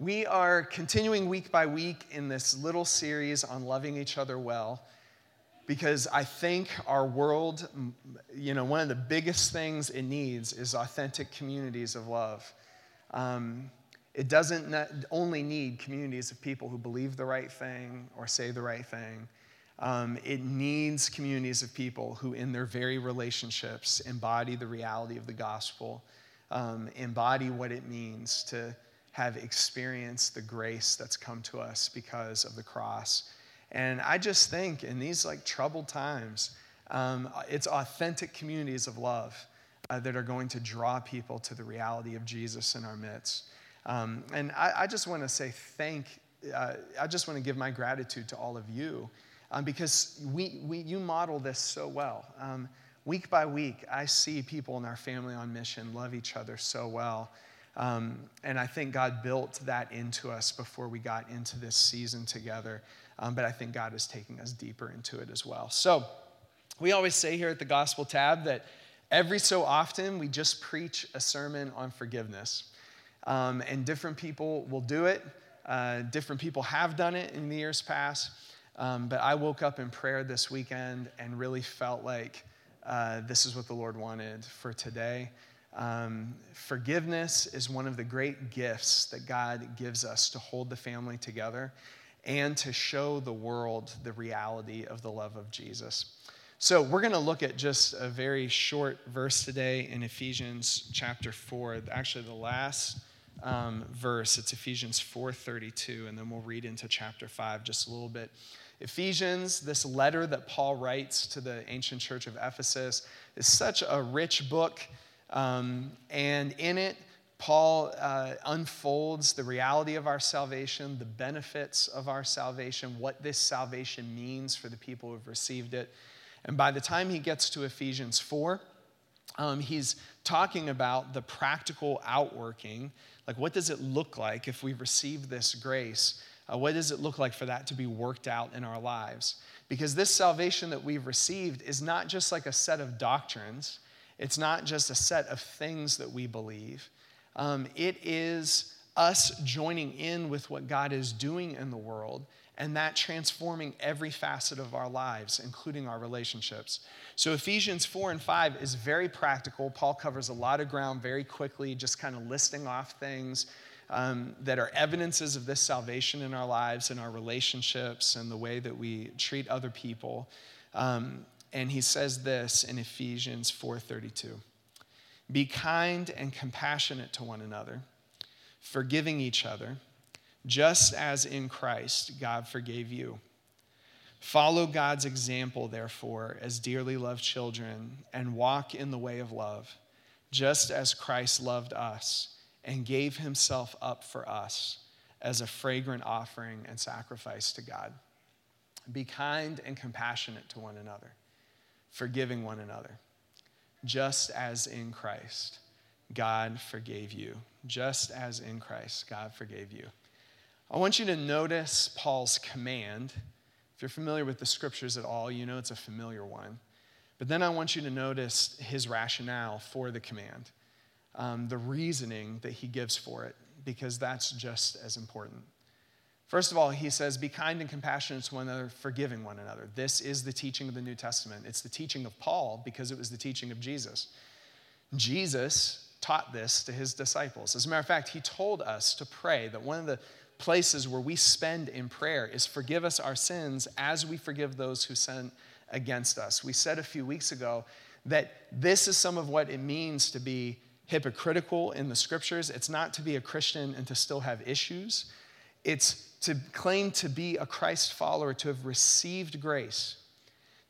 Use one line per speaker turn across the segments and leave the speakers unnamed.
We are continuing week by week in this little series on loving each other well because I think our world, you know, one of the biggest things it needs is authentic communities of love. Um, it doesn't only need communities of people who believe the right thing or say the right thing. Um, it needs communities of people who, in their very relationships, embody the reality of the gospel, um, embody what it means to have experienced the grace that's come to us because of the cross. And I just think in these like troubled times, um, it's authentic communities of love uh, that are going to draw people to the reality of Jesus in our midst. Um, and I, I just want to say thank, uh, I just want to give my gratitude to all of you um, because we, we, you model this so well. Um, week by week, I see people in our family on mission love each other so well. Um, and I think God built that into us before we got into this season together. Um, but I think God is taking us deeper into it as well. So we always say here at the Gospel Tab that every so often we just preach a sermon on forgiveness. Um, and different people will do it. Uh, different people have done it in the years past. Um, but I woke up in prayer this weekend and really felt like uh, this is what the Lord wanted for today. Um, forgiveness is one of the great gifts that God gives us to hold the family together and to show the world the reality of the love of Jesus. So, we're going to look at just a very short verse today in Ephesians chapter 4, actually, the last um, verse. It's Ephesians 4:32, and then we'll read into chapter 5 just a little bit. Ephesians, this letter that Paul writes to the ancient church of Ephesus, is such a rich book. Um, and in it, Paul uh, unfolds the reality of our salvation, the benefits of our salvation, what this salvation means for the people who've received it. And by the time he gets to Ephesians 4, um, he's talking about the practical outworking. Like, what does it look like if we receive this grace? Uh, what does it look like for that to be worked out in our lives? Because this salvation that we've received is not just like a set of doctrines, it's not just a set of things that we believe, um, it is us joining in with what God is doing in the world and that transforming every facet of our lives, including our relationships. So, Ephesians 4 and 5 is very practical. Paul covers a lot of ground very quickly, just kind of listing off things um, that are evidences of this salvation in our lives and our relationships and the way that we treat other people. Um, and he says this in Ephesians 4:32. Be kind and compassionate to one another, forgiving each other, just as in Christ God forgave you. Follow God's example, therefore, as dearly loved children, and walk in the way of love, just as Christ loved us and gave himself up for us as a fragrant offering and sacrifice to God. Be kind and compassionate to one another forgiving one another, just as in Christ God forgave you. Just as in Christ God forgave you. I want you to notice Paul's command. If you're familiar with the scriptures at all, you know it's a familiar one. But then I want you to notice his rationale for the command, um, the reasoning that he gives for it, because that's just as important. First of all, he says, Be kind and compassionate to one another, forgiving one another. This is the teaching of the New Testament. It's the teaching of Paul because it was the teaching of Jesus. Jesus taught this to his disciples. As a matter of fact, he told us to pray that one of the places where we spend in prayer is forgive us our sins as we forgive those who sin against us. We said a few weeks ago that this is some of what it means to be hypocritical in the scriptures. It's not to be a Christian and to still have issues. It's to claim to be a Christ follower, to have received grace,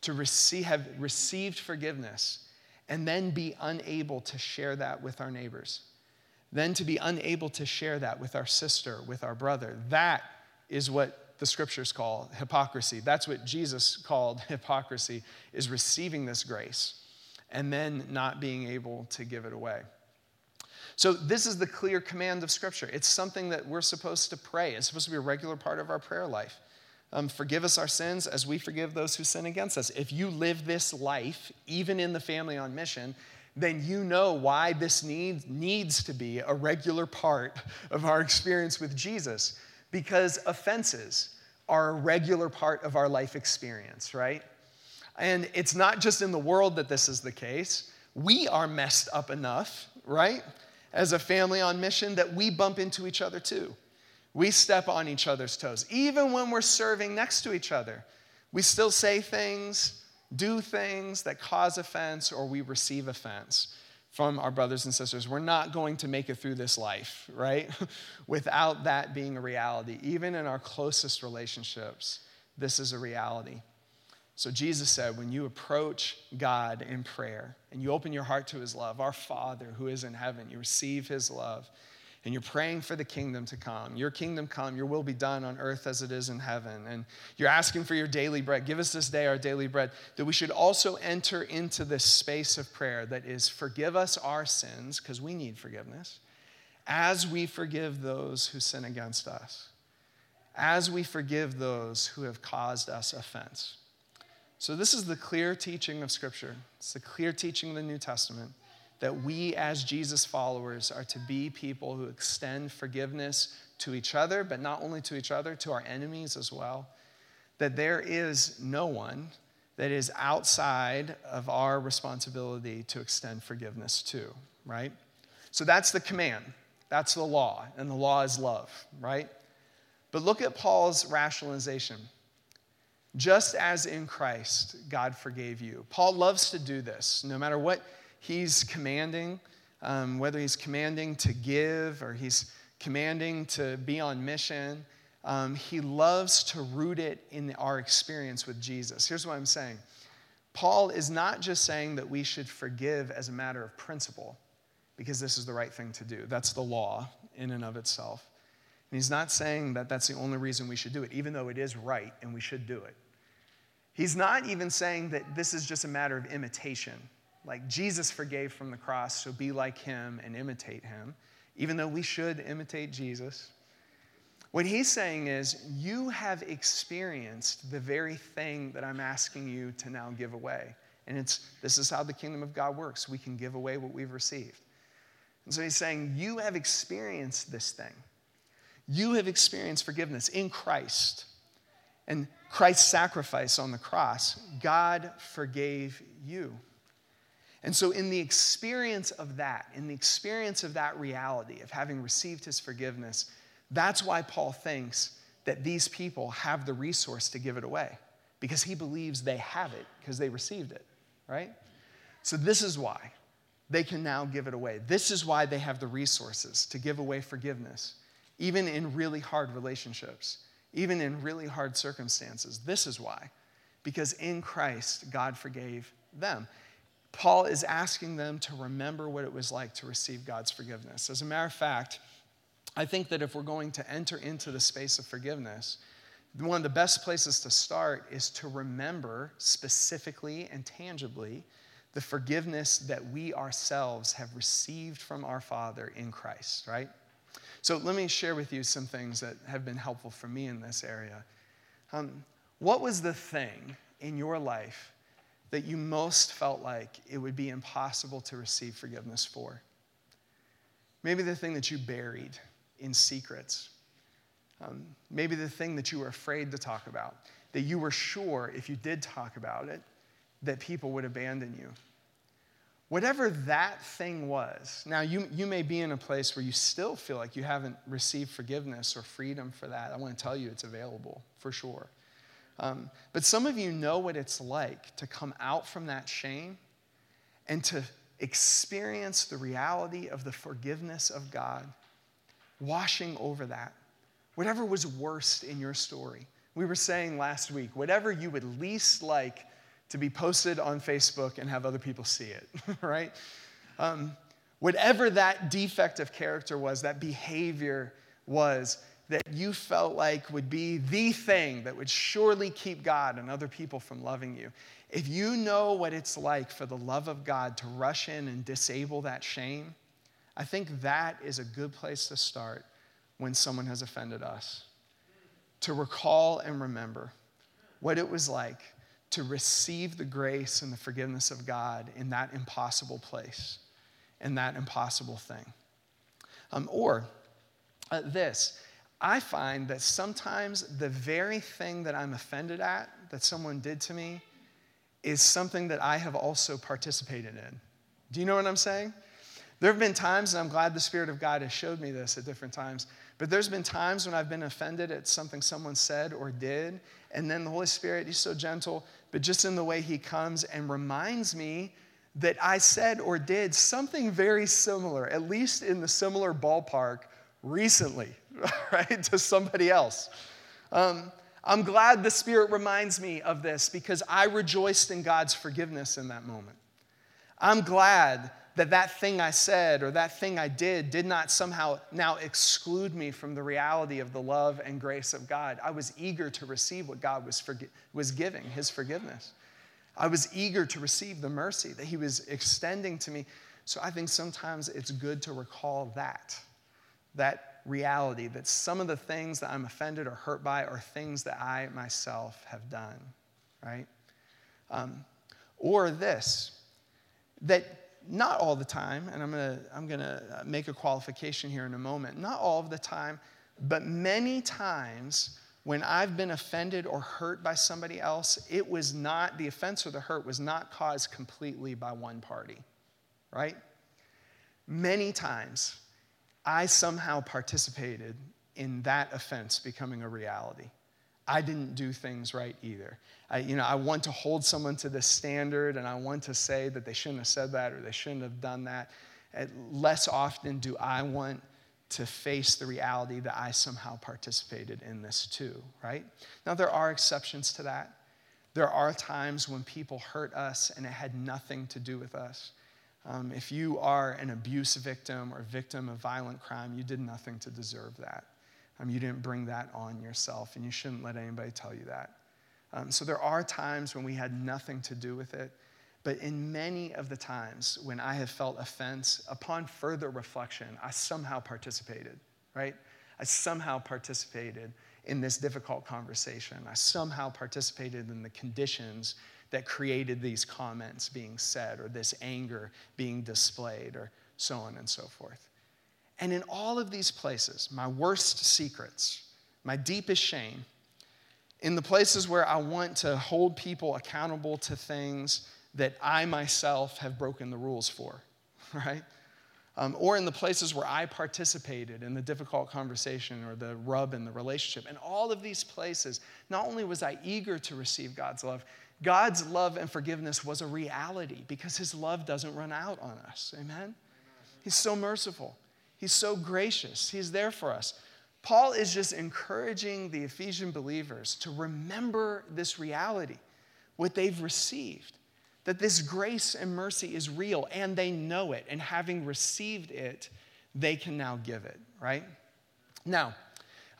to receive, have received forgiveness, and then be unable to share that with our neighbors. Then to be unable to share that with our sister, with our brother. That is what the scriptures call hypocrisy. That's what Jesus called hypocrisy, is receiving this grace and then not being able to give it away. So, this is the clear command of Scripture. It's something that we're supposed to pray, it's supposed to be a regular part of our prayer life. Um, forgive us our sins as we forgive those who sin against us. If you live this life, even in the family on mission, then you know why this need, needs to be a regular part of our experience with Jesus. Because offenses are a regular part of our life experience, right? And it's not just in the world that this is the case. We are messed up enough, right? As a family on mission, that we bump into each other too. We step on each other's toes. Even when we're serving next to each other, we still say things, do things that cause offense, or we receive offense from our brothers and sisters. We're not going to make it through this life, right? Without that being a reality. Even in our closest relationships, this is a reality. So Jesus said, when you approach God in prayer and you open your heart to his love, our Father who is in heaven, you receive his love and you're praying for the kingdom to come. Your kingdom come, your will be done on earth as it is in heaven. And you're asking for your daily bread. Give us this day our daily bread. That we should also enter into this space of prayer that is forgive us our sins, because we need forgiveness, as we forgive those who sin against us, as we forgive those who have caused us offense. So, this is the clear teaching of Scripture. It's the clear teaching of the New Testament that we, as Jesus followers, are to be people who extend forgiveness to each other, but not only to each other, to our enemies as well. That there is no one that is outside of our responsibility to extend forgiveness to, right? So that's the command, that's the law, and the law is love, right? But look at Paul's rationalization. Just as in Christ, God forgave you. Paul loves to do this. No matter what he's commanding, um, whether he's commanding to give or he's commanding to be on mission, um, he loves to root it in our experience with Jesus. Here's what I'm saying Paul is not just saying that we should forgive as a matter of principle, because this is the right thing to do. That's the law in and of itself. He's not saying that that's the only reason we should do it, even though it is right and we should do it. He's not even saying that this is just a matter of imitation. Like Jesus forgave from the cross, so be like him and imitate him, even though we should imitate Jesus. What he's saying is, you have experienced the very thing that I'm asking you to now give away. And it's, this is how the kingdom of God works. We can give away what we've received. And so he's saying, You have experienced this thing. You have experienced forgiveness in Christ. And Christ's sacrifice on the cross, God forgave you. And so, in the experience of that, in the experience of that reality of having received his forgiveness, that's why Paul thinks that these people have the resource to give it away because he believes they have it because they received it, right? So, this is why they can now give it away. This is why they have the resources to give away forgiveness, even in really hard relationships, even in really hard circumstances. This is why. Because in Christ, God forgave them. Paul is asking them to remember what it was like to receive God's forgiveness. As a matter of fact, I think that if we're going to enter into the space of forgiveness, one of the best places to start is to remember specifically and tangibly the forgiveness that we ourselves have received from our Father in Christ, right? So let me share with you some things that have been helpful for me in this area. Um, what was the thing in your life that you most felt like it would be impossible to receive forgiveness for? Maybe the thing that you buried in secrets. Um, maybe the thing that you were afraid to talk about, that you were sure if you did talk about it, that people would abandon you. Whatever that thing was, now you, you may be in a place where you still feel like you haven't received forgiveness or freedom for that. I want to tell you it's available for sure. Um, but some of you know what it's like to come out from that shame and to experience the reality of the forgiveness of God washing over that. Whatever was worst in your story. We were saying last week, whatever you would least like to be posted on Facebook and have other people see it, right? Um, whatever that defect of character was, that behavior was, that you felt like would be the thing that would surely keep God and other people from loving you. If you know what it's like for the love of God to rush in and disable that shame, I think that is a good place to start when someone has offended us. To recall and remember what it was like to receive the grace and the forgiveness of God in that impossible place, in that impossible thing. Um, or uh, this, I find that sometimes the very thing that I'm offended at, that someone did to me, is something that I have also participated in. Do you know what I'm saying? There have been times, and I'm glad the Spirit of God has showed me this at different times, but there's been times when I've been offended at something someone said or did, and then the Holy Spirit, He's so gentle, but just in the way He comes and reminds me that I said or did something very similar, at least in the similar ballpark recently, right, to somebody else. Um, I'm glad the Spirit reminds me of this because I rejoiced in God's forgiveness in that moment. I'm glad that that thing I said or that thing I did did not somehow now exclude me from the reality of the love and grace of God. I was eager to receive what God was, forgi- was giving, His forgiveness. I was eager to receive the mercy that He was extending to me. So I think sometimes it's good to recall that, that reality, that some of the things that I'm offended or hurt by are things that I myself have done, right? Um, or this, that not all the time, and I'm gonna, I'm gonna uh, make a qualification here in a moment, not all of the time, but many times when I've been offended or hurt by somebody else, it was not, the offense or the hurt was not caused completely by one party, right? Many times, I somehow participated in that offense becoming a reality. I didn't do things right either. I, you know, I want to hold someone to this standard and I want to say that they shouldn't have said that or they shouldn't have done that. And less often do I want to face the reality that I somehow participated in this too, right? Now, there are exceptions to that. There are times when people hurt us and it had nothing to do with us. Um, if you are an abuse victim or victim of violent crime, you did nothing to deserve that. Um, you didn't bring that on yourself, and you shouldn't let anybody tell you that. Um, so there are times when we had nothing to do with it. But in many of the times when I have felt offense, upon further reflection, I somehow participated, right? I somehow participated in this difficult conversation. I somehow participated in the conditions that created these comments being said or this anger being displayed or so on and so forth. And in all of these places, my worst secrets, my deepest shame, in the places where I want to hold people accountable to things that I myself have broken the rules for, right? Um, or in the places where I participated in the difficult conversation or the rub in the relationship. In all of these places, not only was I eager to receive God's love, God's love and forgiveness was a reality because His love doesn't run out on us. Amen? He's so merciful. He's so gracious. He's there for us. Paul is just encouraging the Ephesian believers to remember this reality, what they've received, that this grace and mercy is real and they know it. And having received it, they can now give it, right? Now,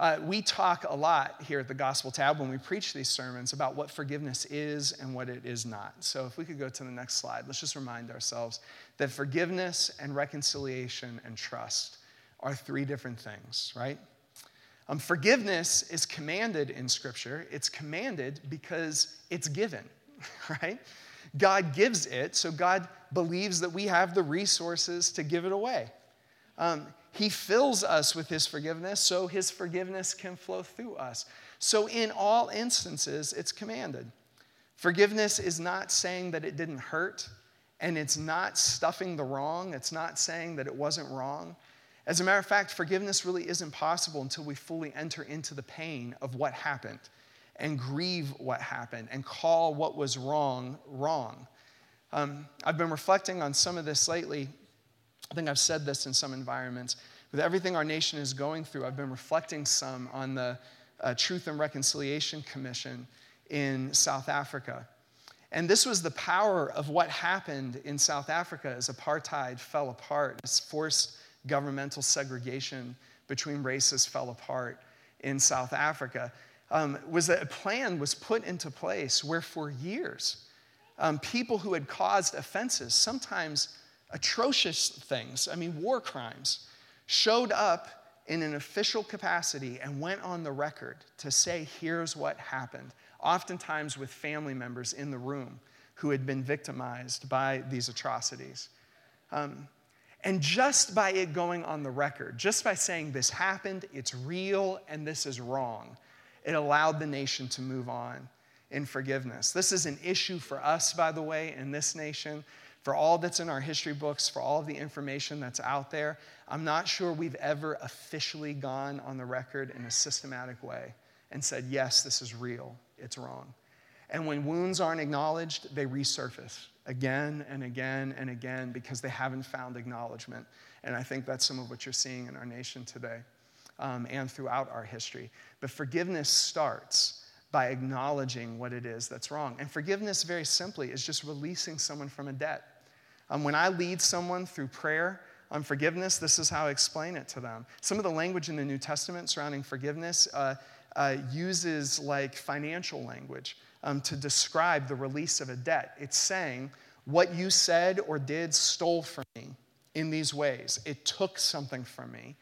uh, we talk a lot here at the Gospel Tab when we preach these sermons about what forgiveness is and what it is not. So, if we could go to the next slide, let's just remind ourselves that forgiveness and reconciliation and trust are three different things, right? Um, forgiveness is commanded in Scripture. It's commanded because it's given, right? God gives it, so God believes that we have the resources to give it away. Um, he fills us with His forgiveness so His forgiveness can flow through us. So, in all instances, it's commanded. Forgiveness is not saying that it didn't hurt, and it's not stuffing the wrong, it's not saying that it wasn't wrong. As a matter of fact, forgiveness really isn't possible until we fully enter into the pain of what happened and grieve what happened and call what was wrong wrong. Um, I've been reflecting on some of this lately I think I've said this in some environments. With everything our nation is going through, I've been reflecting some on the uh, Truth and Reconciliation Commission in South Africa. And this was the power of what happened in South Africa as apartheid fell apart, as forced governmental segregation between races fell apart in South Africa. Um, was that a plan was put into place where for years, um, people who had caused offenses, sometimes atrocious things, I mean, war crimes, showed up in an official capacity and went on the record to say, here's what happened. oftentimes with family members in the room who had been victimized by these atrocities. Um, and just by it going on the record, just by saying this happened, it's real, and this is wrong, it allowed the nation to move on in forgiveness. This is an issue for us, by the way, in this nation, for all that's in our history books, for all of the information that's out there. I'm not sure we've ever officially gone on the record in a systematic way and said, yes, this is real, it's wrong. And when wounds aren't acknowledged, they resurface again and again and again because they haven't found acknowledgement. And I think that's some of what you're seeing in our nation today um, and throughout our history. But forgiveness starts by acknowledging what it is that's wrong. And forgiveness, very simply, is just releasing someone from a debt. Um, when I lead someone through prayer on forgiveness, this is how I explain it to them. Some of the language in the New Testament surrounding forgiveness uh, uh, uses like financial language um, to describe the release of a debt. It's saying, What you said or did stole from me in these ways. It took something from me,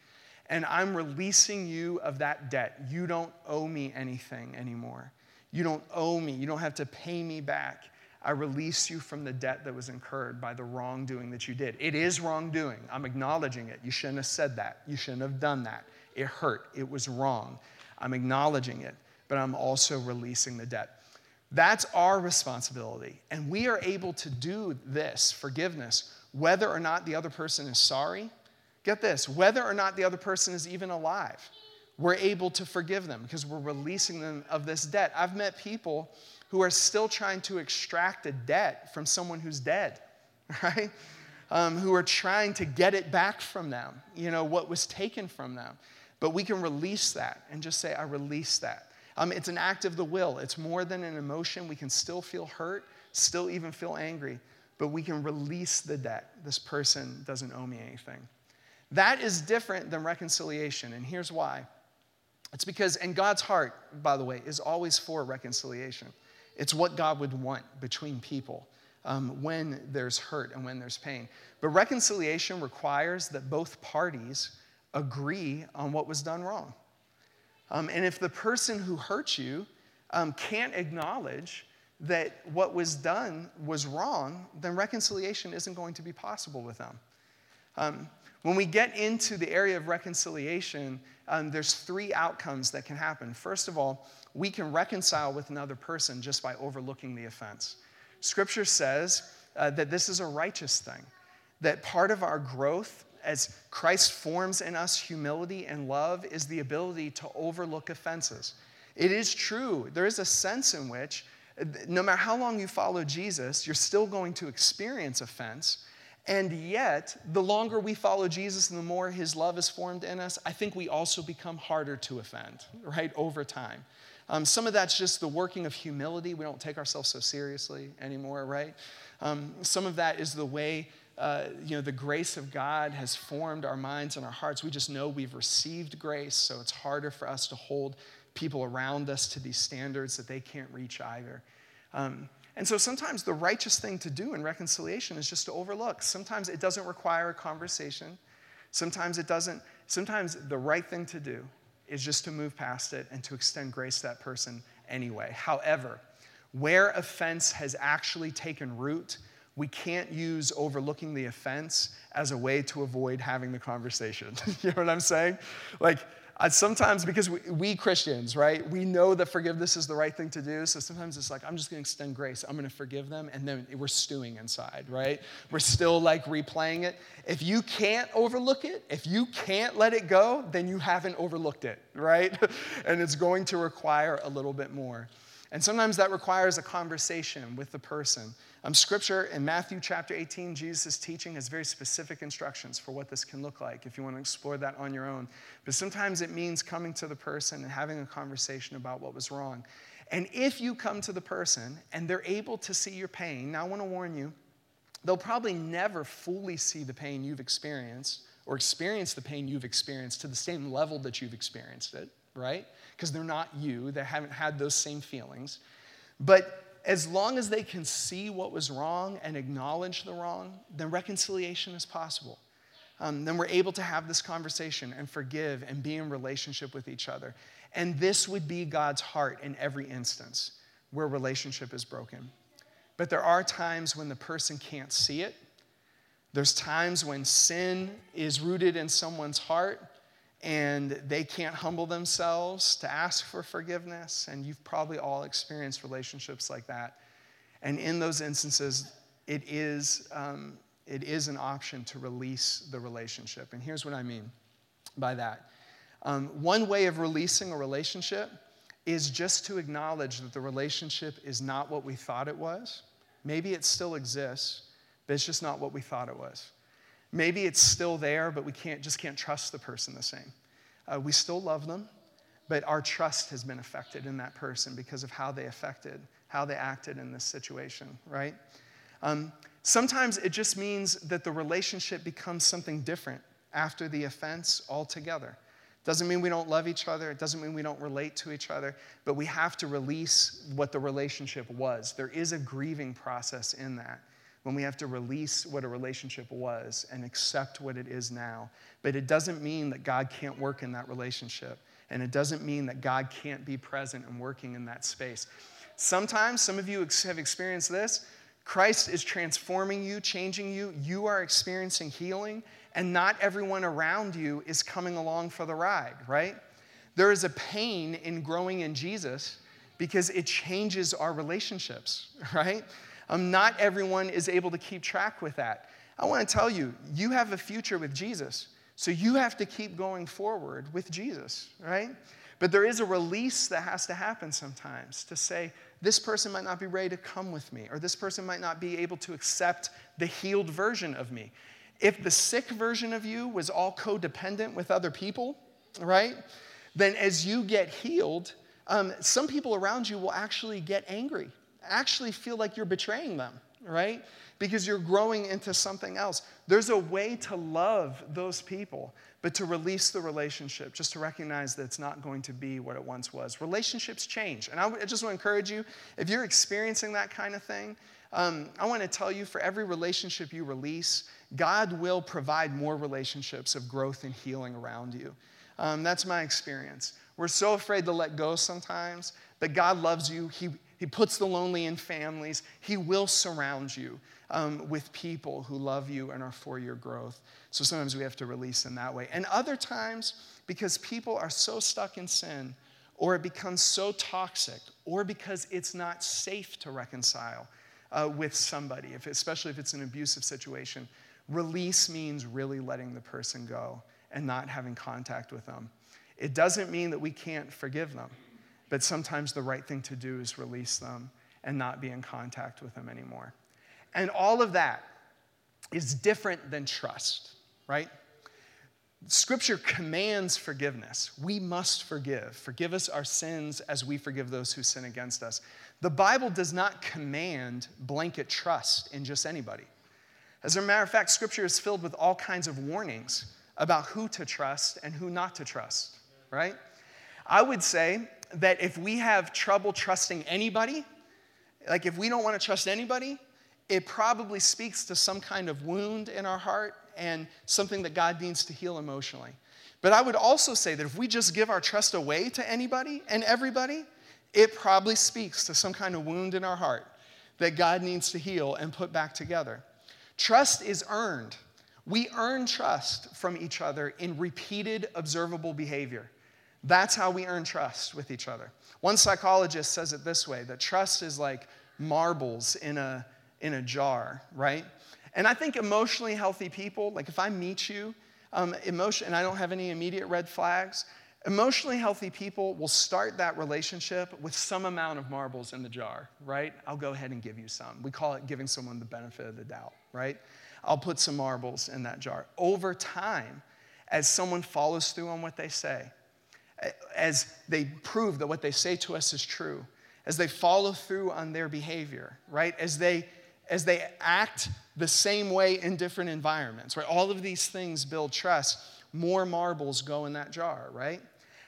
and I'm releasing you of that debt. You don't owe me anything anymore. You don't owe me. You don't have to pay me back. I release you from the debt that was incurred by the wrongdoing that you did. It is wrongdoing. I'm acknowledging it. You shouldn't have said that. You shouldn't have done that. It hurt. It was wrong. I'm acknowledging it, but I'm also releasing the debt. That's our responsibility. And we are able to do this, forgiveness, whether or not the other person is sorry. Get this, whether or not the other person is even alive, we're able to forgive them because we're releasing them of this debt. I've met people who are still trying to extract a debt from someone who's dead, right? Um, who are trying to get it back from them, you know, what was taken from them. But we can release that and just say, I release that. Um, it's an act of the will. It's more than an emotion. We can still feel hurt, still even feel angry, but we can release the debt. This person doesn't owe me anything. That is different than reconciliation, and here's why. It's because, and God's heart, by the way, is always for reconciliation. It's what God would want between people um, when there's hurt and when there's pain. But reconciliation requires that both parties agree on what was done wrong. Um, and if the person who hurt you um, can't acknowledge that what was done was wrong, then reconciliation isn't going to be possible with them. Um, when we get into the area of reconciliation, um, there's three outcomes that can happen. First of all, we can reconcile with another person just by overlooking the offense. Scripture says uh, that this is a righteous thing, that part of our growth as Christ forms in us humility and love is the ability to overlook offenses. It is true, there is a sense in which no matter how long you follow Jesus, you're still going to experience offense. And yet, the longer we follow Jesus and the more his love is formed in us, I think we also become harder to offend, right, over time. Um, some of that's just the working of humility. We don't take ourselves so seriously anymore, right? Um, some of that is the way uh, you know, the grace of God has formed our minds and our hearts. We just know we've received grace, so it's harder for us to hold people around us to these standards that they can't reach either. Um, and so sometimes the righteous thing to do in reconciliation is just to overlook. Sometimes it doesn't require a conversation. Sometimes it doesn't. Sometimes the right thing to do is just to move past it and to extend grace to that person anyway. However, where offense has actually taken root, we can't use overlooking the offense as a way to avoid having the conversation. you know what I'm saying? Like, Uh, sometimes because we, we, Christians, right, we know that forgiveness is the right thing to do. So sometimes it's like, I'm just going to extend grace. I'm going to forgive them. And then we're stewing inside, right? We're still like replaying it. If you can't overlook it, if you can't let it go, then you haven't overlooked it, right? and it's going to require a little bit more. And sometimes that requires a conversation with the person. Um, scripture in Matthew chapter 18, Jesus' teaching has very specific instructions for what this can look like if you want to explore that on your own. But sometimes it means coming to the person and having a conversation about what was wrong. And if you come to the person and they're able to see your pain, now I want to warn you, they'll probably never fully see the pain you've experienced or experience the pain you've experienced to the same level that you've experienced it, right? Because they're not you, they haven't had those same feelings. But as long as they can see what was wrong and acknowledge the wrong, then reconciliation is possible. Um, then we're able to have this conversation and forgive and be in relationship with each other. And this would be God's heart in every instance. where relationship is broken. But there are times when the person can't see it. There's times when sin is rooted in someone's heart and they can't humble themselves to ask for forgiveness. And you've probably all experienced relationships like that. And in those instances, it is, um, it is an option to release the relationship. And here's what I mean by that um, one way of releasing a relationship is just to acknowledge that the relationship is not what we thought it was. Maybe it still exists, but it's just not what we thought it was. Maybe it's still there, but we can't, just can't trust the person the same. Uh, we still love them, but our trust has been affected in that person because of how they affected, how they acted in this situation, right? Um, sometimes it just means that the relationship becomes something different after the offense altogether. Doesn't mean we don't love each other. It doesn't mean we don't relate to each other, but we have to release what the relationship was. There is a grieving process in that when we have to release what a relationship was and accept what it is now. But it doesn't mean that God can't work in that relationship. And it doesn't mean that God can't be present and working in that space. Sometimes, some of you have experienced this. Christ is transforming you, changing you. You are experiencing healing, and not everyone around you is coming along for the ride, right? There is a pain in growing in Jesus because it changes our relationships, right? Um, not everyone is able to keep track with that. I want to tell you, you have a future with Jesus. So you have to keep going forward with Jesus, right? But there is a release that has to happen sometimes to say, this person might not be ready to come with me, or this person might not be able to accept the healed version of me. If the sick version of you was all codependent with other people, right, then as you get healed, um, some people around you will actually get angry, actually feel like you're betraying them, right? Because you're growing into something else. There's a way to love those people, but to release the relationship, just to recognize that it's not going to be what it once was. Relationships change. And I just want to encourage you if you're experiencing that kind of thing, um, I want to tell you for every relationship you release, God will provide more relationships of growth and healing around you. Um, that's my experience. We're so afraid to let go sometimes, but God loves you. He, he puts the lonely in families. He will surround you um, with people who love you and are for your growth. So sometimes we have to release in that way. And other times, because people are so stuck in sin, or it becomes so toxic, or because it's not safe to reconcile uh, with somebody, if, especially if it's an abusive situation, release means really letting the person go and not having contact with them. It doesn't mean that we can't forgive them, but sometimes the right thing to do is release them and not be in contact with them anymore. And all of that is different than trust, right? Scripture commands forgiveness. We must forgive. Forgive us our sins as we forgive those who sin against us. The Bible does not command blanket trust in just anybody. As a matter of fact, Scripture is filled with all kinds of warnings about who to trust and who not to trust, right? I would say that if we have trouble trusting anybody, like if we don't want to trust anybody, it probably speaks to some kind of wound in our heart and something that God needs to heal emotionally. But I would also say that if we just give our trust away to anybody and everybody, it probably speaks to some kind of wound in our heart that God needs to heal and put back together. Trust is earned. We earn trust from each other in repeated observable behavior. That's how we earn trust with each other. One psychologist says it this way that trust is like marbles in a in a jar, right? And I think emotionally healthy people, like if I meet you, um, emotion, and I don't have any immediate red flags, emotionally healthy people will start that relationship with some amount of marbles in the jar, right? I'll go ahead and give you some. We call it giving someone the benefit of the doubt, right? I'll put some marbles in that jar. Over time, as someone follows through on what they say, as they prove that what they say to us is true, as they follow through on their behavior, right? As they as they act the same way in different environments, right? All of these things build trust. More marbles go in that jar, right?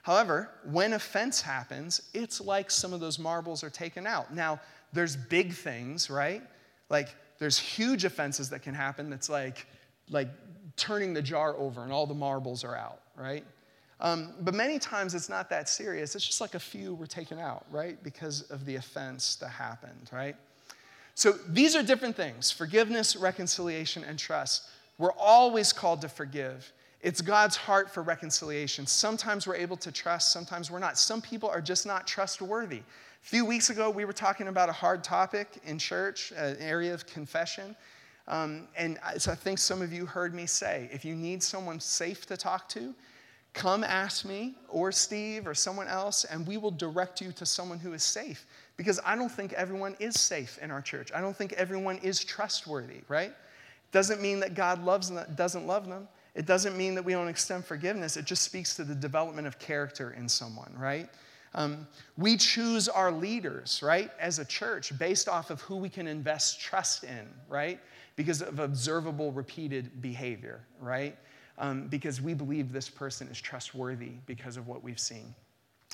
However, when offense happens, it's like some of those marbles are taken out. Now, there's big things, right? Like there's huge offenses that can happen that's like like turning the jar over and all the marbles are out, right? Um, but many times it's not that serious. It's just like a few were taken out, right? Because of the offense that happened, right? So these are different things forgiveness, reconciliation, and trust. We're always called to forgive. It's God's heart for reconciliation. Sometimes we're able to trust, sometimes we're not. Some people are just not trustworthy. A few weeks ago, we were talking about a hard topic in church, an area of confession. Um, and so I think some of you heard me say if you need someone safe to talk to, come ask me or Steve or someone else, and we will direct you to someone who is safe. Because I don't think everyone is safe in our church. I don't think everyone is trustworthy, right? Doesn't mean that God loves them, doesn't love them. It doesn't mean that we don't extend forgiveness. It just speaks to the development of character in someone, right? Um, we choose our leaders, right, as a church based off of who we can invest trust in, right? Because of observable, repeated behavior, right? Um, because we believe this person is trustworthy because of what we've seen.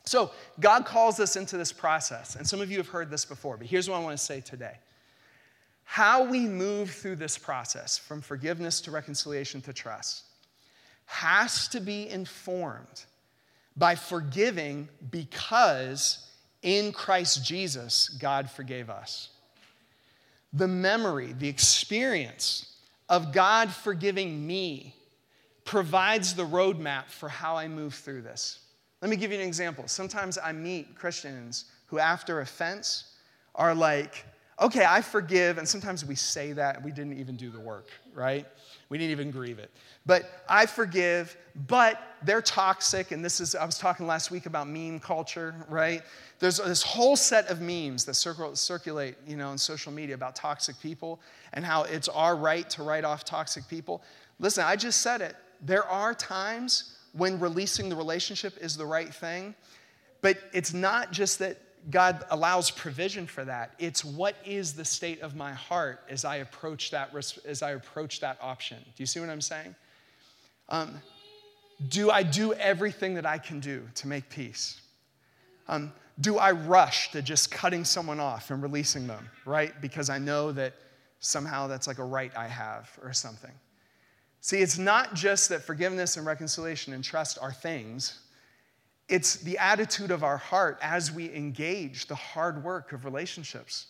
So, God calls us into this process, and some of you have heard this before, but here's what I want to say today. How we move through this process from forgiveness to reconciliation to trust has to be informed by forgiving because in Christ Jesus, God forgave us. The memory, the experience of God forgiving me provides the roadmap for how I move through this. Let me give you an example. Sometimes I meet Christians who, after offense, are like, okay, I forgive. And sometimes we say that we didn't even do the work, right? We didn't even grieve it. But I forgive, but they're toxic. And this is, I was talking last week about meme culture, right? There's this whole set of memes that circulate, you know, on social media about toxic people and how it's our right to write off toxic people. Listen, I just said it there are times when releasing the relationship is the right thing, but it's not just that God allows provision for that. It's what is the state of my heart as I approach that, as I approach that option. Do you see what I'm saying? Um, do I do everything that I can do to make peace? Um, do I rush to just cutting someone off and releasing them, right? Because I know that somehow that's like a right I have or something. See, it's not just that forgiveness and reconciliation and trust are things, it's the attitude of our heart as we engage the hard work of relationships.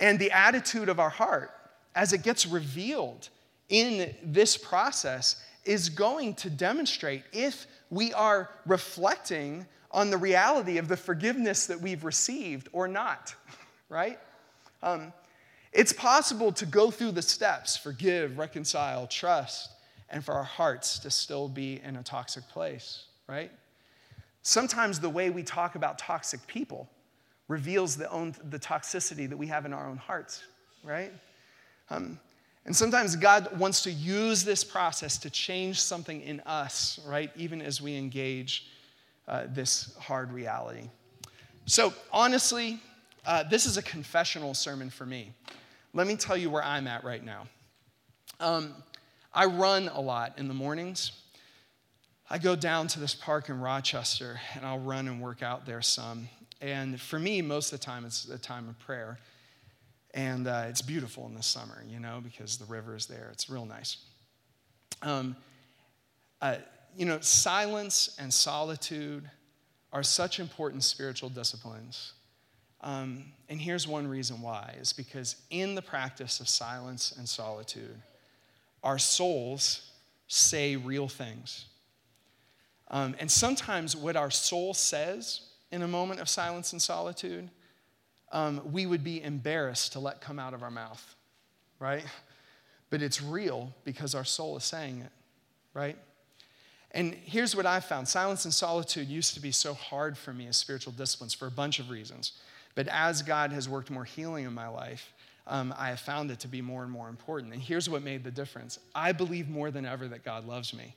And the attitude of our heart as it gets revealed in this process is going to demonstrate if we are reflecting on the reality of the forgiveness that we've received or not, right? Um, it's possible to go through the steps forgive, reconcile, trust, and for our hearts to still be in a toxic place, right? Sometimes the way we talk about toxic people reveals the, own, the toxicity that we have in our own hearts, right? Um, and sometimes God wants to use this process to change something in us, right? Even as we engage uh, this hard reality. So, honestly, uh, this is a confessional sermon for me let me tell you where I'm at right now. Um, I run a lot in the mornings. I go down to this park in Rochester and I'll run and work out there some. And for me, most of the time, it's a time of prayer. And uh, it's beautiful in the summer, you know, because the river is there. It's real nice. Um, uh, you know, silence and solitude are such important spiritual disciplines. Um, and here's one reason why is because in the practice of silence and solitude, our souls say real things. Um, and sometimes what our soul says in a moment of silence and solitude, um, we would be embarrassed to let come out of our mouth, right? But it's real because our soul is saying it, right? And here's what I found silence and solitude used to be so hard for me as spiritual disciplines for a bunch of reasons. But as God has worked more healing in my life, um, I have found it to be more and more important. And here's what made the difference I believe more than ever that God loves me.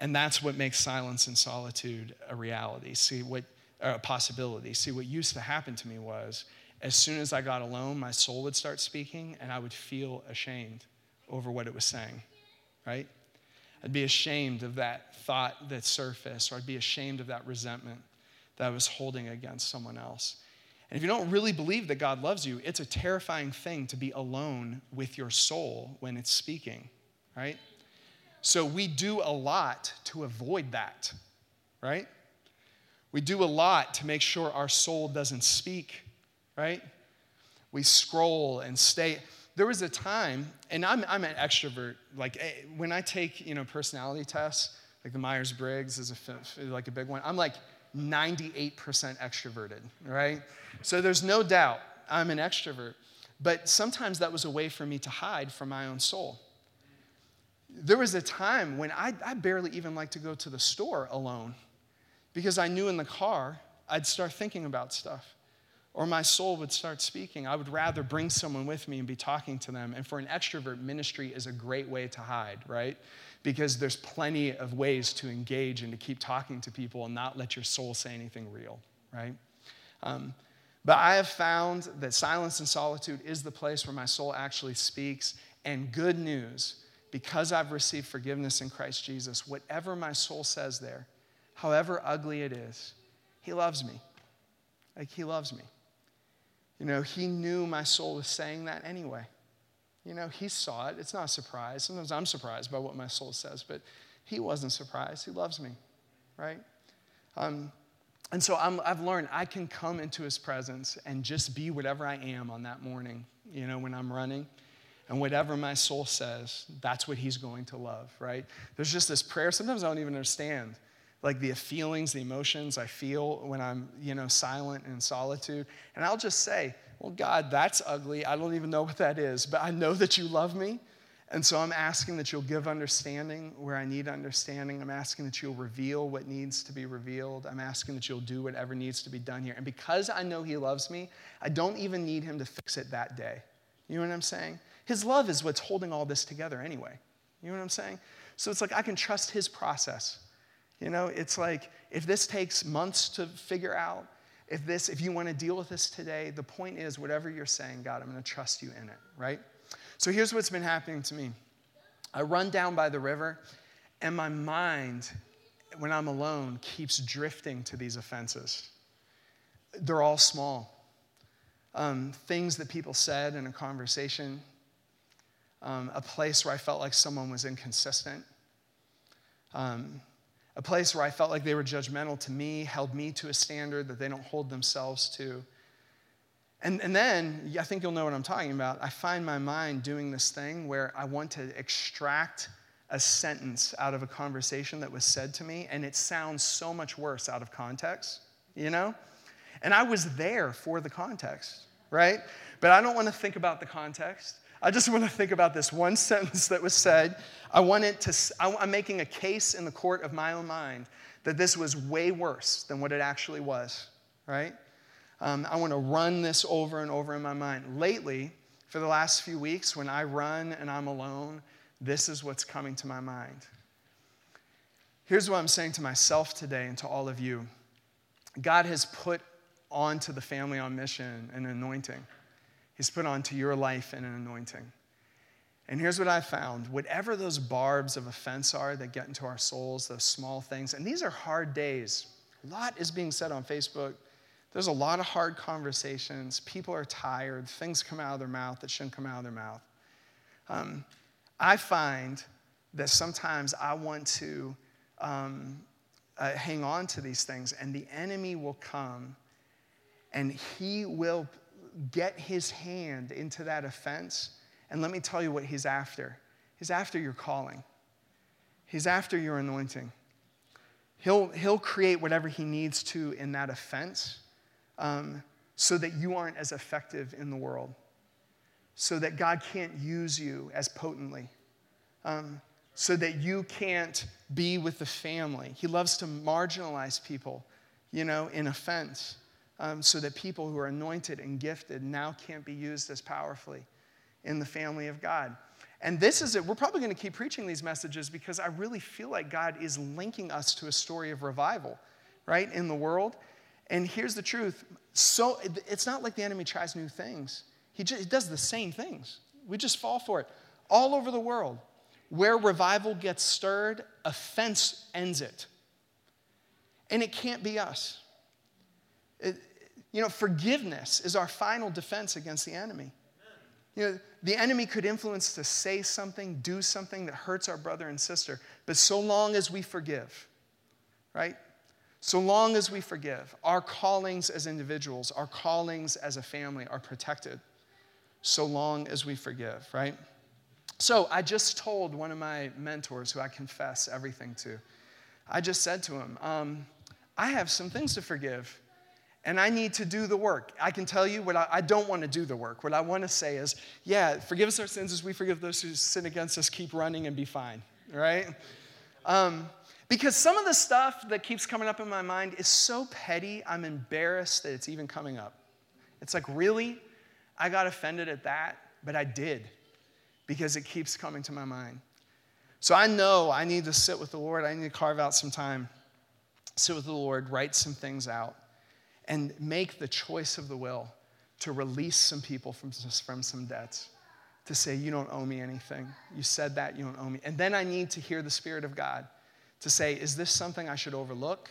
And that's what makes silence and solitude a reality. See, what a possibility. See, what used to happen to me was as soon as I got alone, my soul would start speaking and I would feel ashamed over what it was saying, right? I'd be ashamed of that thought that surfaced, or I'd be ashamed of that resentment that I was holding against someone else. And if you don't really believe that God loves you, it's a terrifying thing to be alone with your soul when it's speaking, right? So we do a lot to avoid that, right? We do a lot to make sure our soul doesn't speak, right? We scroll and stay. There was a time, and I'm, I'm an extrovert. Like eh, when I take, you know, personality tests, like the Myers Briggs is a, like a big one. I'm like 98% extroverted, right? So there's no doubt I'm an extrovert. But sometimes that was a way for me to hide from my own soul. There was a time when I, I barely even liked to go to the store alone because I knew in the car I'd start thinking about stuff or my soul would start speaking. I would rather bring someone with me and be talking to them. And for an extrovert, ministry is a great way to hide, right? Because there's plenty of ways to engage and to keep talking to people and not let your soul say anything real, right? Um, but I have found that silence and solitude is the place where my soul actually speaks. And good news, because I've received forgiveness in Christ Jesus, whatever my soul says there, however ugly it is, He loves me. Like, He loves me. You know, He knew my soul was saying that anyway. You know, He saw it. It's not a surprise. Sometimes I'm surprised by what my soul says, but He wasn't surprised. He loves me, right? Um, and so i have learned I can come into his presence and just be whatever I am on that morning, you know, when I'm running. And whatever my soul says, that's what he's going to love, right? There's just this prayer. Sometimes I don't even understand, like the feelings, the emotions I feel when I'm, you know, silent and in solitude. And I'll just say, well, God, that's ugly. I don't even know what that is, but I know that you love me. And so I'm asking that you'll give understanding where I need understanding. I'm asking that you'll reveal what needs to be revealed. I'm asking that you'll do whatever needs to be done here. And because I know He loves me, I don't even need Him to fix it that day. You know what I'm saying? His love is what's holding all this together anyway. You know what I'm saying? So it's like I can trust His process. You know, it's like if this takes months to figure out, if this, if you want to deal with this today, the point is whatever you're saying, God, I'm going to trust you in it, right? So here's what's been happening to me I run down by the river, and my mind, when I'm alone, keeps drifting to these offenses. They're all small. Um, things that people said in a conversation, um, a place where I felt like someone was inconsistent, um, a place where I felt like they were judgmental to me, held me to a standard that they don't hold themselves to. And, and then, I think you'll know what I'm talking about. I find my mind doing this thing where I want to extract a sentence out of a conversation that was said to me, and it sounds so much worse out of context, you know? And I was there for the context, right? But I don't want to think about the context. I just want to think about this one sentence that was said. I want it to, I'm making a case in the court of my own mind that this was way worse than what it actually was, right? Um, I want to run this over and over in my mind. Lately, for the last few weeks, when I run and I'm alone, this is what's coming to my mind. Here's what I'm saying to myself today and to all of you God has put onto the family on mission an anointing, He's put onto your life in an anointing. And here's what I found whatever those barbs of offense are that get into our souls, those small things, and these are hard days. A lot is being said on Facebook there's a lot of hard conversations. People are tired. Things come out of their mouth that shouldn't come out of their mouth. Um, I find that sometimes I want to um, uh, hang on to these things, and the enemy will come and he will get his hand into that offense. And let me tell you what he's after he's after your calling, he's after your anointing. He'll, he'll create whatever he needs to in that offense um, so that you aren't as effective in the world, so that God can't use you as potently, um, so that you can't be with the family. He loves to marginalize people, you know, in offense, um, so that people who are anointed and gifted now can't be used as powerfully in the family of God. And this is it. We're probably going to keep preaching these messages because I really feel like God is linking us to a story of revival, right, in the world. And here's the truth so it's not like the enemy tries new things, he, just, he does the same things. We just fall for it. All over the world, where revival gets stirred, offense ends it. And it can't be us. It, you know, forgiveness is our final defense against the enemy. You know, the enemy could influence to say something, do something that hurts our brother and sister, but so long as we forgive, right? So long as we forgive, our callings as individuals, our callings as a family are protected. So long as we forgive, right? So I just told one of my mentors who I confess everything to, I just said to him, um, I have some things to forgive and I need to do the work. I can tell you what I, I don't want to do the work. What I want to say is, yeah, forgive us our sins as we forgive those who sin against us, keep running and be fine, right? Um, because some of the stuff that keeps coming up in my mind is so petty, I'm embarrassed that it's even coming up. It's like, really? I got offended at that, but I did because it keeps coming to my mind. So I know I need to sit with the Lord. I need to carve out some time, sit with the Lord, write some things out, and make the choice of the will to release some people from, from some debts to say, You don't owe me anything. You said that, you don't owe me. And then I need to hear the Spirit of God to say, Is this something I should overlook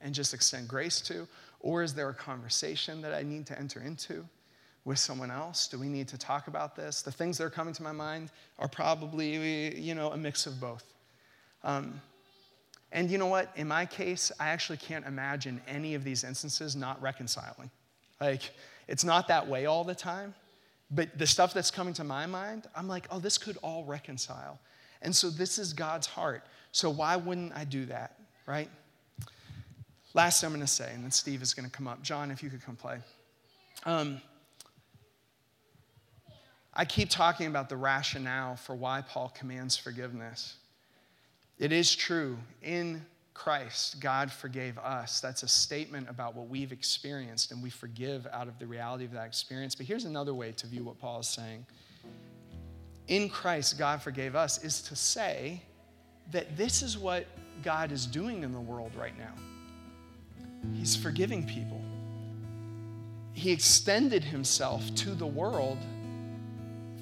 and just extend grace to? Or is there a conversation that I need to enter into with someone else? Do we need to talk about this? The things that are coming to my mind are probably, you know, a mix of both. Um, and you know what? In my case, I actually can't imagine any of these instances not reconciling. Like, it's not that way all the time. But the stuff that's coming to my mind, I'm like, oh, this could all reconcile. And so this is God's heart. So why wouldn't I do that, right? Last I'm going to say, and then Steve is going to come up. John, if you could come play. Um, I keep talking about the rationale for why Paul commands forgiveness. It is true. In Christ, God forgave us. That's a statement about what we've experienced, and we forgive out of the reality of that experience. But here's another way to view what Paul is saying In Christ, God forgave us, is to say that this is what God is doing in the world right now. He's forgiving people. He extended himself to the world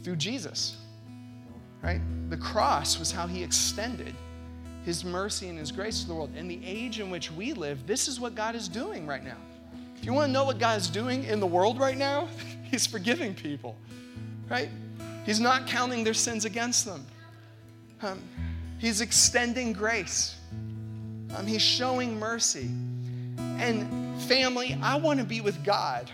through Jesus, right? The cross was how he extended his mercy and his grace to the world. In the age in which we live, this is what God is doing right now. If you want to know what God is doing in the world right now, he's forgiving people, right? He's not counting their sins against them. Um, he's extending grace. Um, he's showing mercy. And family, I want to be with God.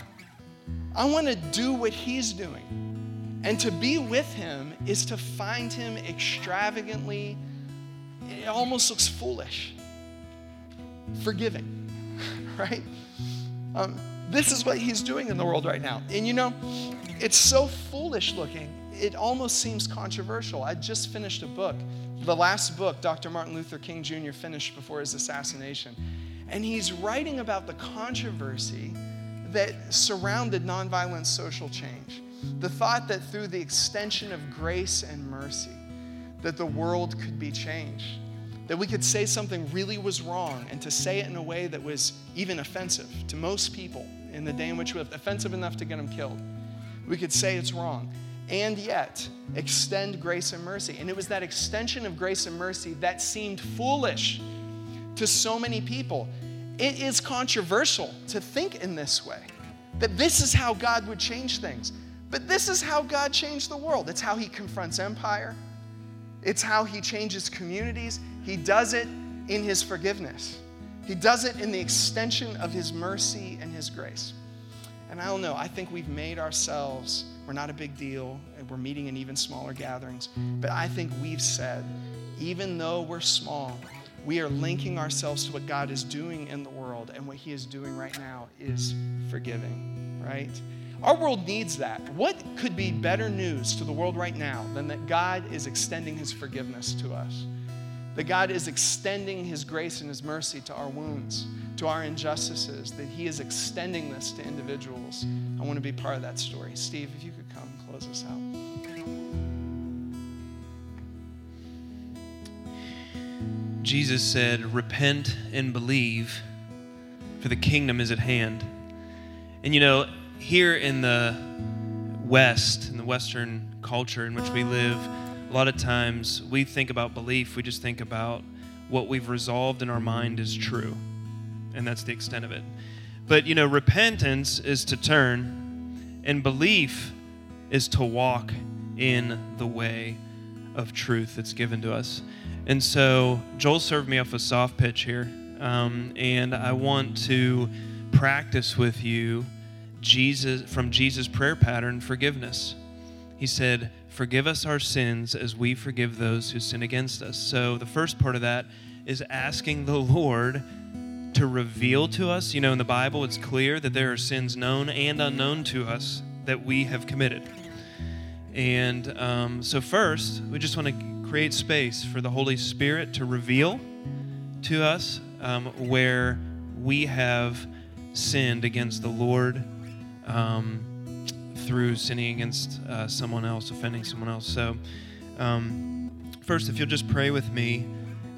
I want to do what he's doing. And to be with him is to find him extravagantly it almost looks foolish. Forgiving, right? Um, this is what he's doing in the world right now. And you know, it's so foolish looking, it almost seems controversial. I just finished a book, the last book Dr. Martin Luther King Jr. finished before his assassination. And he's writing about the controversy that surrounded nonviolent social change. The thought that through the extension of grace and mercy, that the world could be changed. That we could say something really was wrong and to say it in a way that was even offensive to most people in the day in which we live, offensive enough to get them killed. We could say it's wrong and yet extend grace and mercy. And it was that extension of grace and mercy that seemed foolish to so many people. It is controversial to think in this way that this is how God would change things. But this is how God changed the world. It's how He confronts empire, it's how he changes communities. He does it in his forgiveness, he does it in the extension of his mercy and his grace. And I don't know, I think we've made ourselves, we're not a big deal, and we're meeting in even smaller gatherings. But I think we've said, even though we're small, we are linking ourselves to what God is doing in the world, and what He is doing right now is forgiving, right? Our world needs that. What could be better news to the world right now than that God is extending his forgiveness to us? That God is extending his grace and his mercy to our wounds, to our injustices, that he is extending this to individuals. I want to be part of that story. Steve, if you could come close us out.
Jesus said, Repent and believe, for the kingdom is at hand. And you know, here in the West, in the Western culture in which we live, a lot of times we think about belief, we just think about what we've resolved in our mind is true. And that's the extent of it. But, you know, repentance is to turn, and belief is to walk in the way of truth that's given to us. And so Joel served me off a soft pitch here, um, and I want to practice with you Jesus from Jesus' prayer pattern forgiveness. He said, "Forgive us our sins as we forgive those who sin against us." So the first part of that is asking the Lord to reveal to us. You know, in the Bible, it's clear that there are sins known and unknown to us that we have committed. And um, so, first, we just want to create space for the Holy Spirit to reveal to us um, where we have sinned against the Lord um, through sinning against uh, someone else, offending someone else. So, um, first, if you'll just pray with me,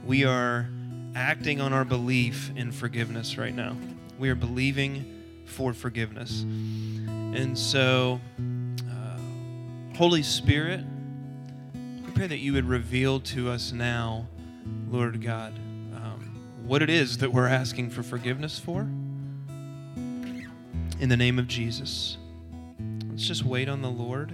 we are acting on our belief in forgiveness right now. We are believing for forgiveness. And so, uh, Holy Spirit, we pray that you would reveal to us now, Lord God, um, what it is that we're asking for forgiveness for. In the name of Jesus. Let's just wait on the Lord.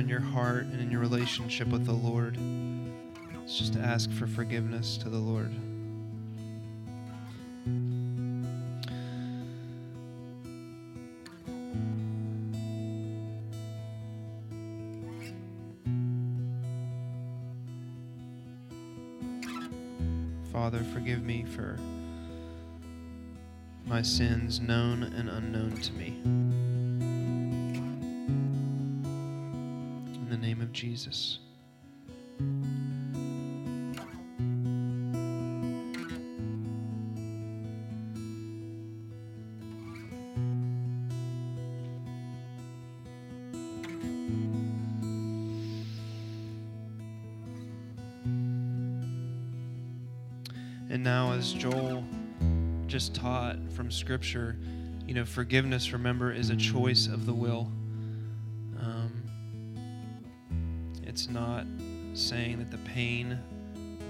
In your heart and in your relationship with the Lord. Let's just ask for forgiveness to the Lord. Father, forgive me for my sins, known and unknown to me. Name of Jesus. And now, as Joel just taught from Scripture, you know, forgiveness, remember, is a choice of the will. Pain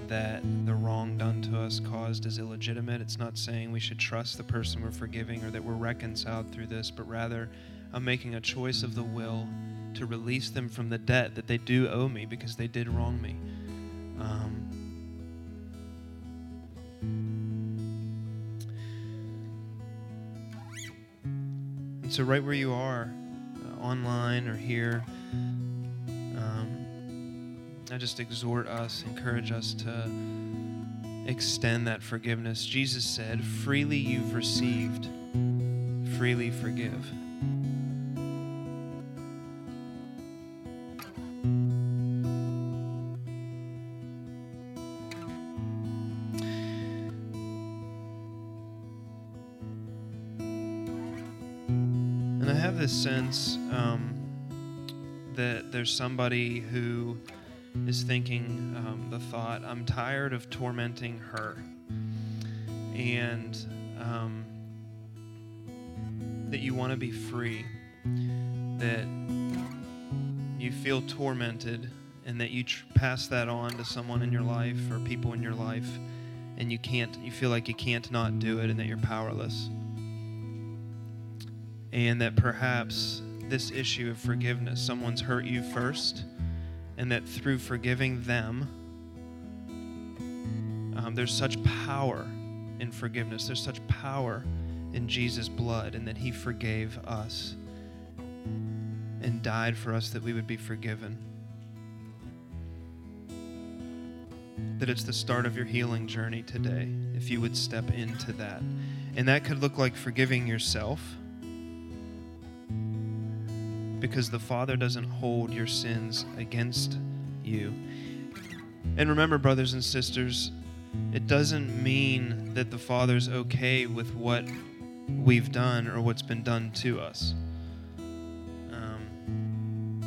that the wrong done to us caused is illegitimate. It's not saying we should trust the person we're forgiving or that we're reconciled through this, but rather, I'm making a choice of the will to release them from the debt that they do owe me because they did wrong me. Um, and so, right where you are, uh, online or here, I just exhort us, encourage us to extend that forgiveness. Jesus said, Freely you've received, freely forgive. And I have this sense um, that there's somebody who is thinking um, the thought, I'm tired of tormenting her. And um, that you want to be free, that you feel tormented, and that you tr- pass that on to someone in your life or people in your life, and you can't, you feel like you can't not do it, and that you're powerless and that perhaps this issue of forgiveness, someone's hurt you first, and that through forgiving them, um, there's such power in forgiveness. There's such power in Jesus' blood, and that He forgave us and died for us that we would be forgiven. That it's the start of your healing journey today, if you would step into that. And that could look like forgiving yourself because the Father doesn't hold your sins against you. And remember, brothers and sisters, it doesn't mean that the Father's okay with what we've done or what's been done to us. Um,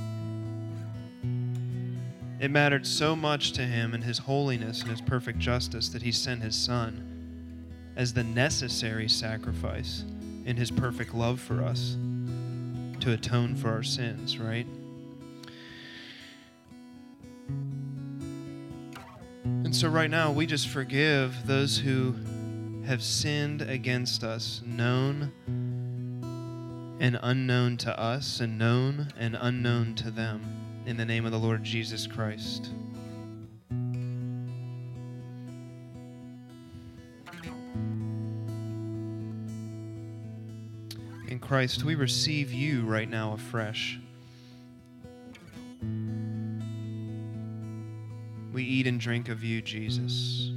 it mattered so much to Him and His holiness and His perfect justice that He sent His Son as the necessary sacrifice in His perfect love for us to atone for our sins, right? And so, right now, we just forgive those who have sinned against us, known and unknown to us, and known and unknown to them, in the name of the Lord Jesus Christ. Christ, we receive you right now afresh. We eat and drink of you, Jesus.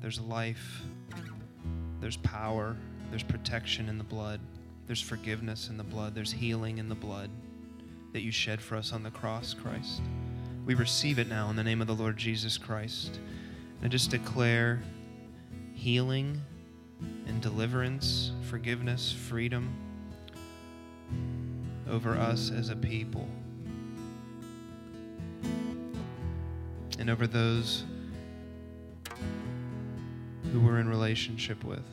There's life, there's power, there's protection in the blood, there's forgiveness in the blood, there's healing in the blood that you shed for us on the cross, Christ. We receive it now in the name of the Lord Jesus Christ. And I just declare healing and deliverance, forgiveness, freedom over us as a people. And over those who we're in relationship with.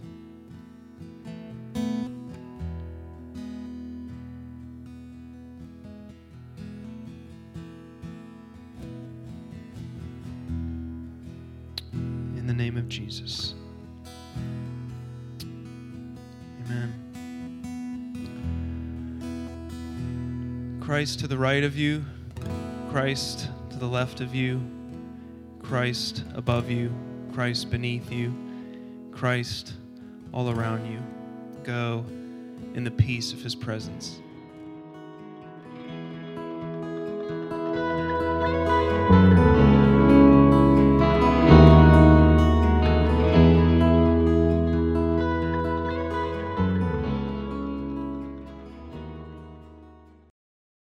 Christ to the right of you, Christ to the left of you, Christ above you, Christ beneath you, Christ all around you. Go in the peace of his presence.